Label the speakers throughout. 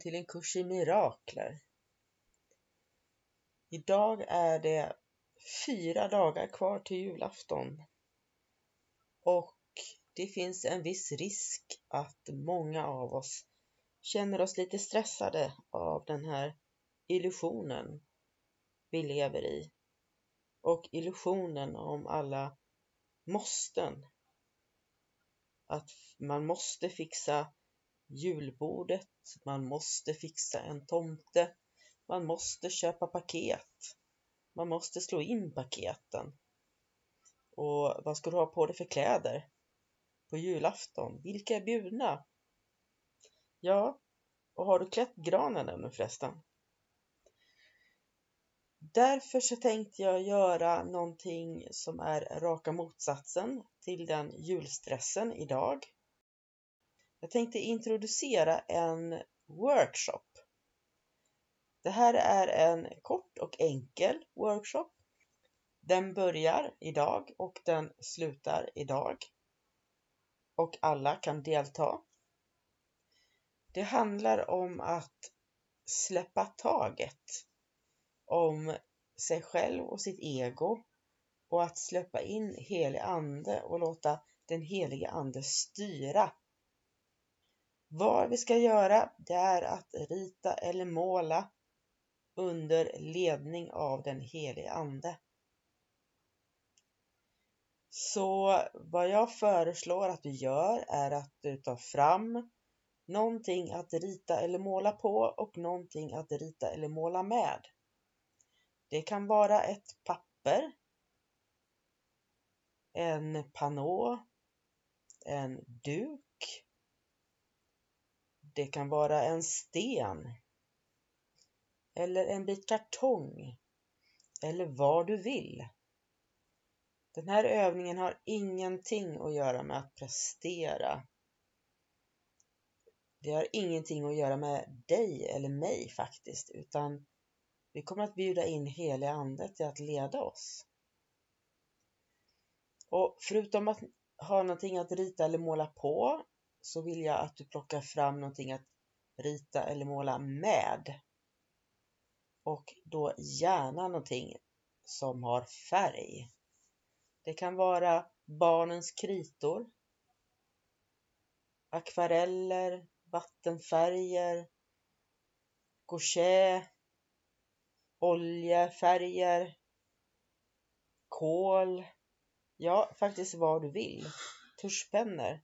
Speaker 1: Välkommen till en kurs i mirakler. Idag är det fyra dagar kvar till julafton. Och det finns en viss risk att många av oss känner oss lite stressade av den här illusionen vi lever i. Och illusionen om alla måsten. Att man måste fixa julbordet, man måste fixa en tomte, man måste köpa paket, man måste slå in paketen. Och vad ska du ha på dig för kläder? På julafton? Vilka är bjudna? Ja, och har du klätt granen ännu förresten? Därför så tänkte jag göra någonting som är raka motsatsen till den julstressen idag. Jag tänkte introducera en workshop. Det här är en kort och enkel workshop. Den börjar idag och den slutar idag. Och alla kan delta. Det handlar om att släppa taget om sig själv och sitt ego och att släppa in helig ande och låta den helige ande styra vad vi ska göra det är att rita eller måla under ledning av den helige Ande. Så vad jag föreslår att du gör är att du tar fram någonting att rita eller måla på och någonting att rita eller måla med. Det kan vara ett papper, en panå, en duk, det kan vara en sten eller en bit kartong eller vad du vill. Den här övningen har ingenting att göra med att prestera. Det har ingenting att göra med dig eller mig faktiskt, utan vi kommer att bjuda in heliga Ande till att leda oss. Och förutom att ha någonting att rita eller måla på så vill jag att du plockar fram någonting att rita eller måla med. Och då gärna någonting som har färg. Det kan vara barnens kritor, akvareller, vattenfärger, gouache, oljefärger, kol, ja faktiskt vad du vill. Tuschpennor.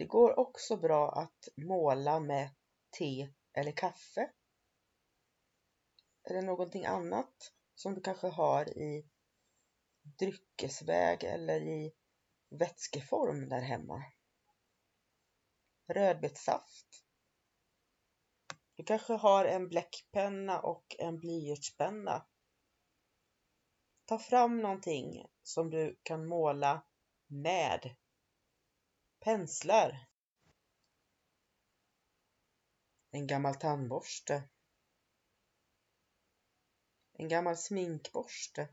Speaker 1: Det går också bra att måla med te eller kaffe. Eller någonting annat som du kanske har i dryckesväg eller i vätskeform där hemma. Rödbetssaft. Du kanske har en bläckpenna och en blyertspenna. Ta fram någonting som du kan måla med Penslar. En gammal tandborste. En gammal sminkborste.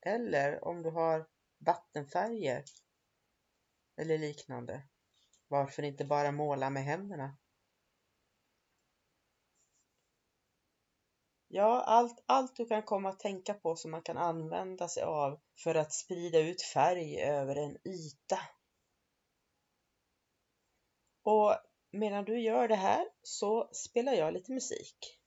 Speaker 1: Eller om du har vattenfärger eller liknande. Varför inte bara måla med händerna? Ja, allt, allt du kan komma att tänka på som man kan använda sig av för att sprida ut färg över en yta. Och medan du gör det här så spelar jag lite musik.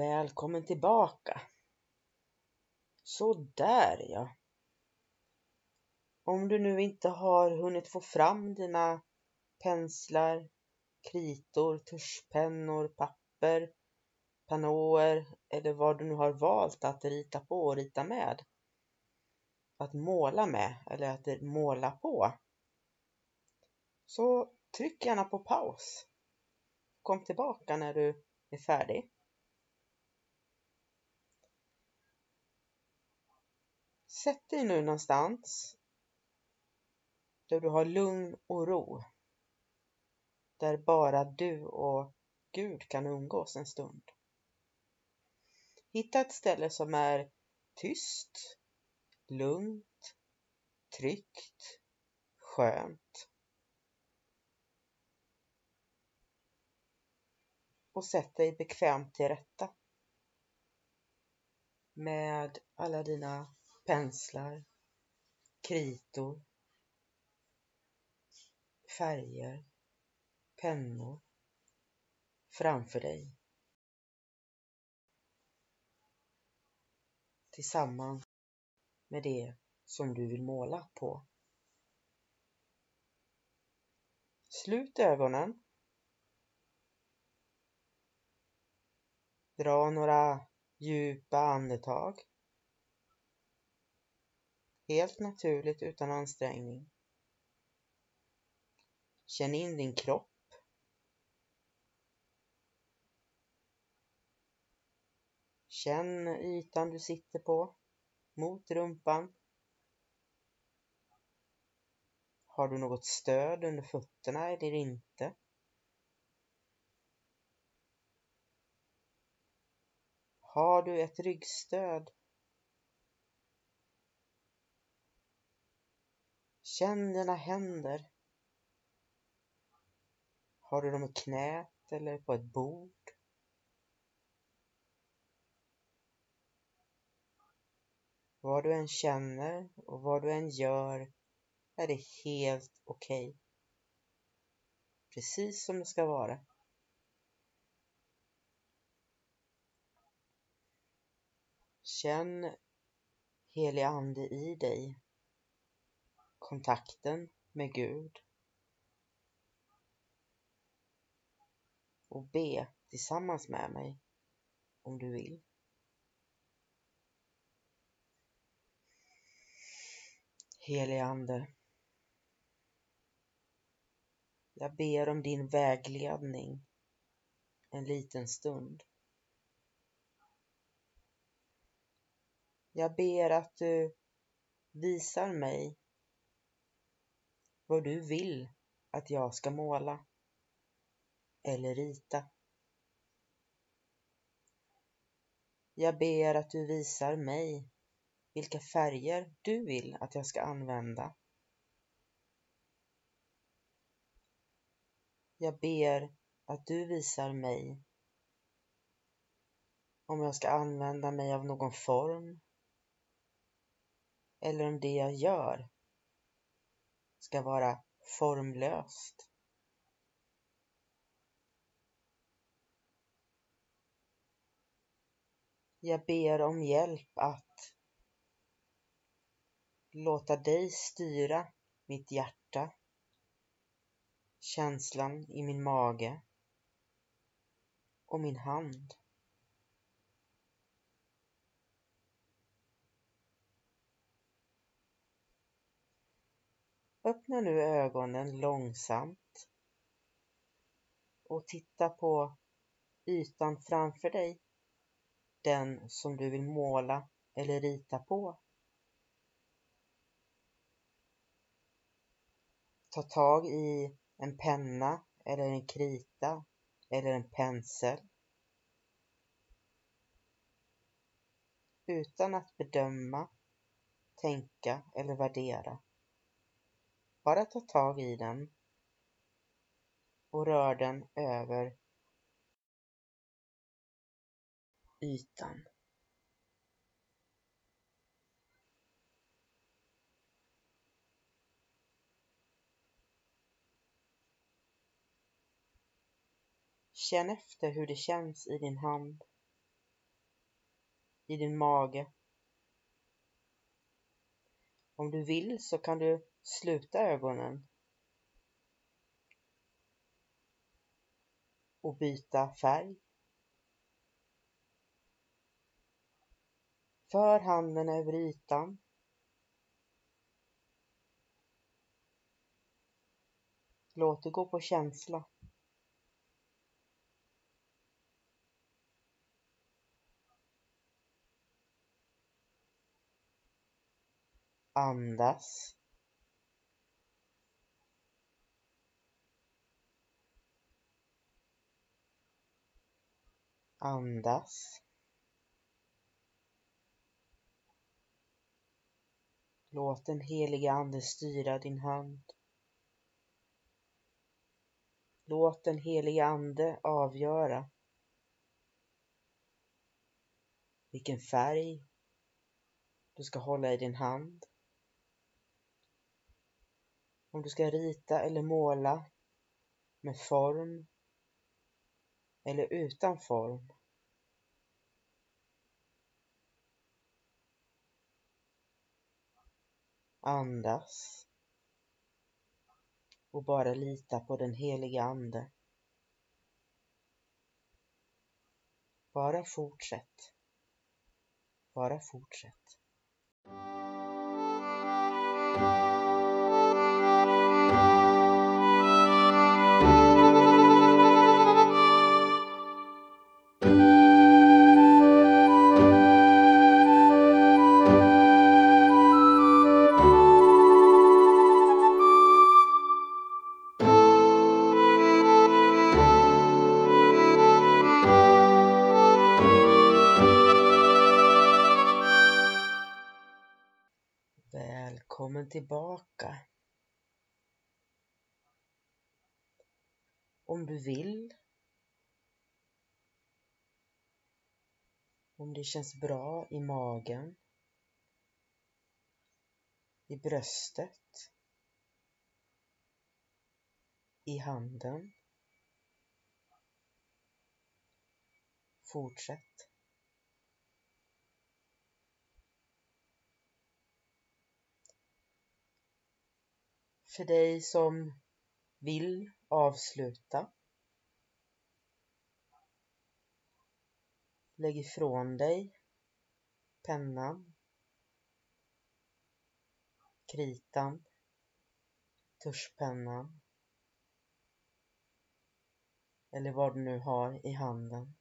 Speaker 1: Välkommen tillbaka. Så där ja. Om du nu inte har hunnit få fram dina penslar, kritor, tuschpennor, papper, pannåer eller vad du nu har valt att rita på och rita med. Att måla med eller att måla på. Så tryck gärna på paus. Kom tillbaka när du är färdig. Sätt dig nu någonstans där du har lugn och ro. Där bara du och Gud kan umgås en stund. Hitta ett ställe som är tyst, lugnt, tryggt, skönt. Och sätt dig bekvämt till rätta. Med alla dina penslar, kritor, färger, pennor framför dig. Tillsammans med det som du vill måla på. Slut ögonen. Dra några djupa andetag. Helt naturligt utan ansträngning. Känn in din kropp. Känn ytan du sitter på mot rumpan. Har du något stöd under fötterna eller inte? Har du ett ryggstöd? Känn dina händer. Har du dem i knät eller på ett bord? Vad du än känner och vad du än gör är det helt okej. Okay. Precis som det ska vara. Känn helig ande i dig. Kontakten med Gud. Och be tillsammans med mig om du vill. Helige Ande. Jag ber om din vägledning en liten stund. Jag ber att du visar mig vad du vill att jag ska måla eller rita. Jag ber att du visar mig vilka färger du vill att jag ska använda. Jag ber att du visar mig om jag ska använda mig av någon form eller om det jag gör ska vara formlöst. Jag ber om hjälp att låta dig styra mitt hjärta, känslan i min mage och min hand. Öppna nu ögonen långsamt och titta på ytan framför dig, den som du vill måla eller rita på. Ta tag i en penna eller en krita eller en pensel. Utan att bedöma, tänka eller värdera. Bara ta tag i den och rör den över ytan. Känn efter hur det känns i din hand, i din mage. Om du vill så kan du sluta ögonen och byta färg. För handen över ytan. Låt det gå på känsla. Andas. Andas. Låt den heliga Ande styra din hand. Låt den heliga Ande avgöra vilken färg du ska hålla i din hand. Om du ska rita eller måla med form eller utan form. Andas. och bara lita på den heliga Ande. Bara fortsätt. Bara fortsätt. Om det känns bra i magen. I bröstet. I handen. Fortsätt. för dig som vill avsluta. Lägg ifrån dig pennan, kritan, tuschpennan eller vad du nu har i handen.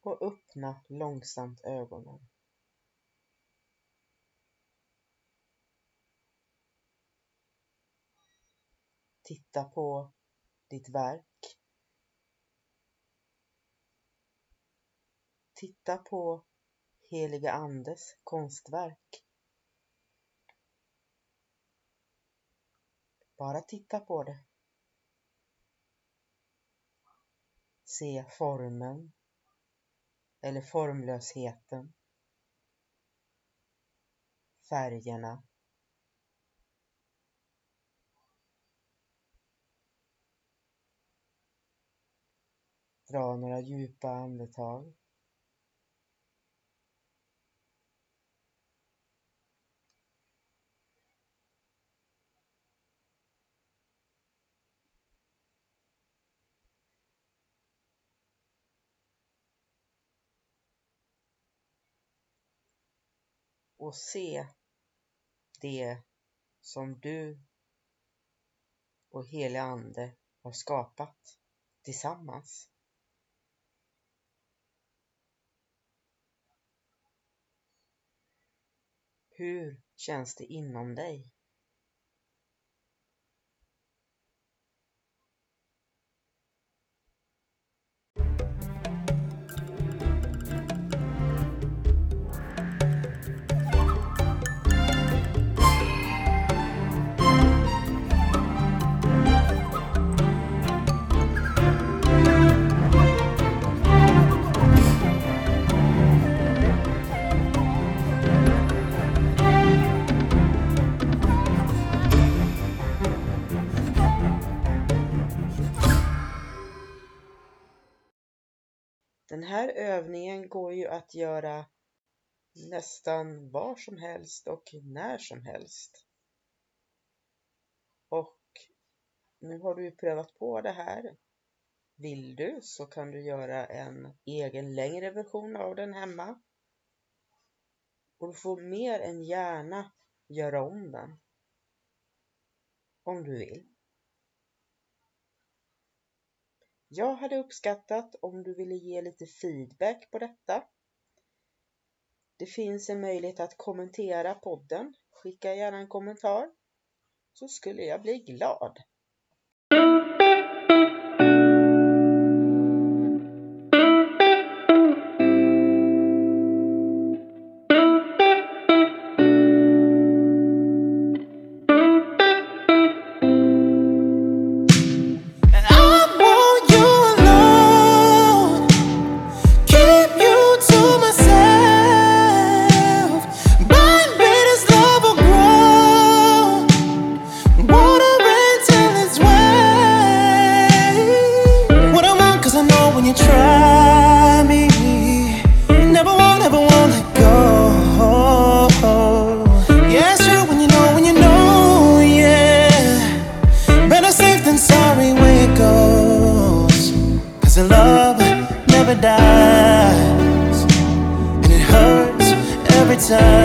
Speaker 1: och öppna långsamt ögonen. Titta på ditt verk. Titta på heliga Andes konstverk. Bara titta på det. Se formen, eller formlösheten, färgerna, Dra några djupa andetag. och se det som du och helig Ande har skapat tillsammans. Hur känns det inom dig? Här övningen går ju att göra nästan var som helst och när som helst. Och nu har du ju prövat på det här. Vill du så kan du göra en egen längre version av den hemma. Och du får mer än gärna göra om den. Om du vill. Jag hade uppskattat om du ville ge lite feedback på detta. Det finns en möjlighet att kommentera podden. Skicka gärna en kommentar så skulle jag bli glad.
Speaker 2: never dies, and it hurts every time.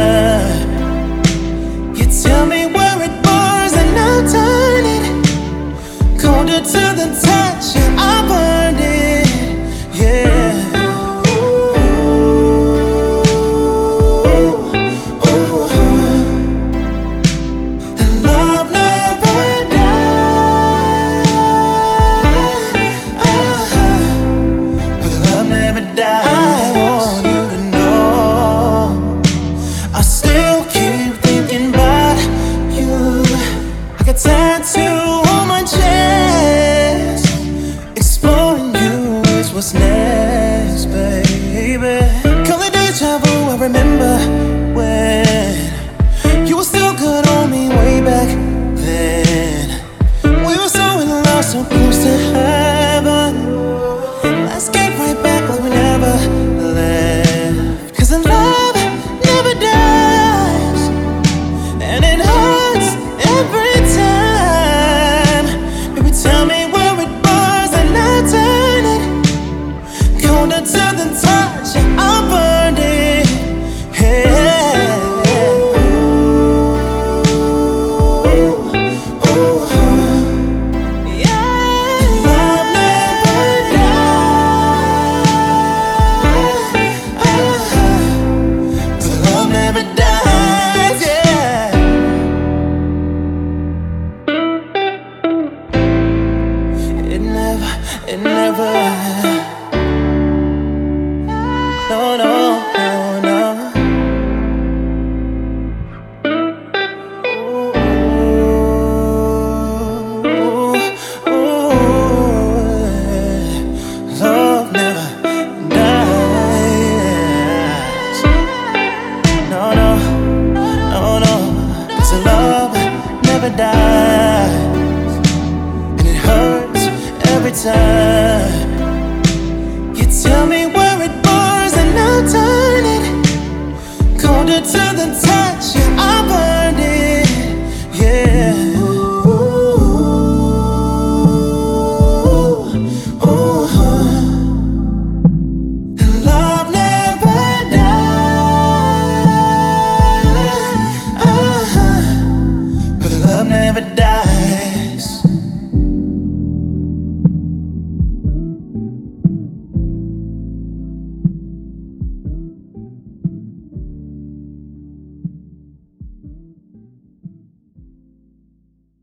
Speaker 2: what's next, baby. Call it deja vu, I remember return. You tell me where it bars and I'll turn it colder to the time.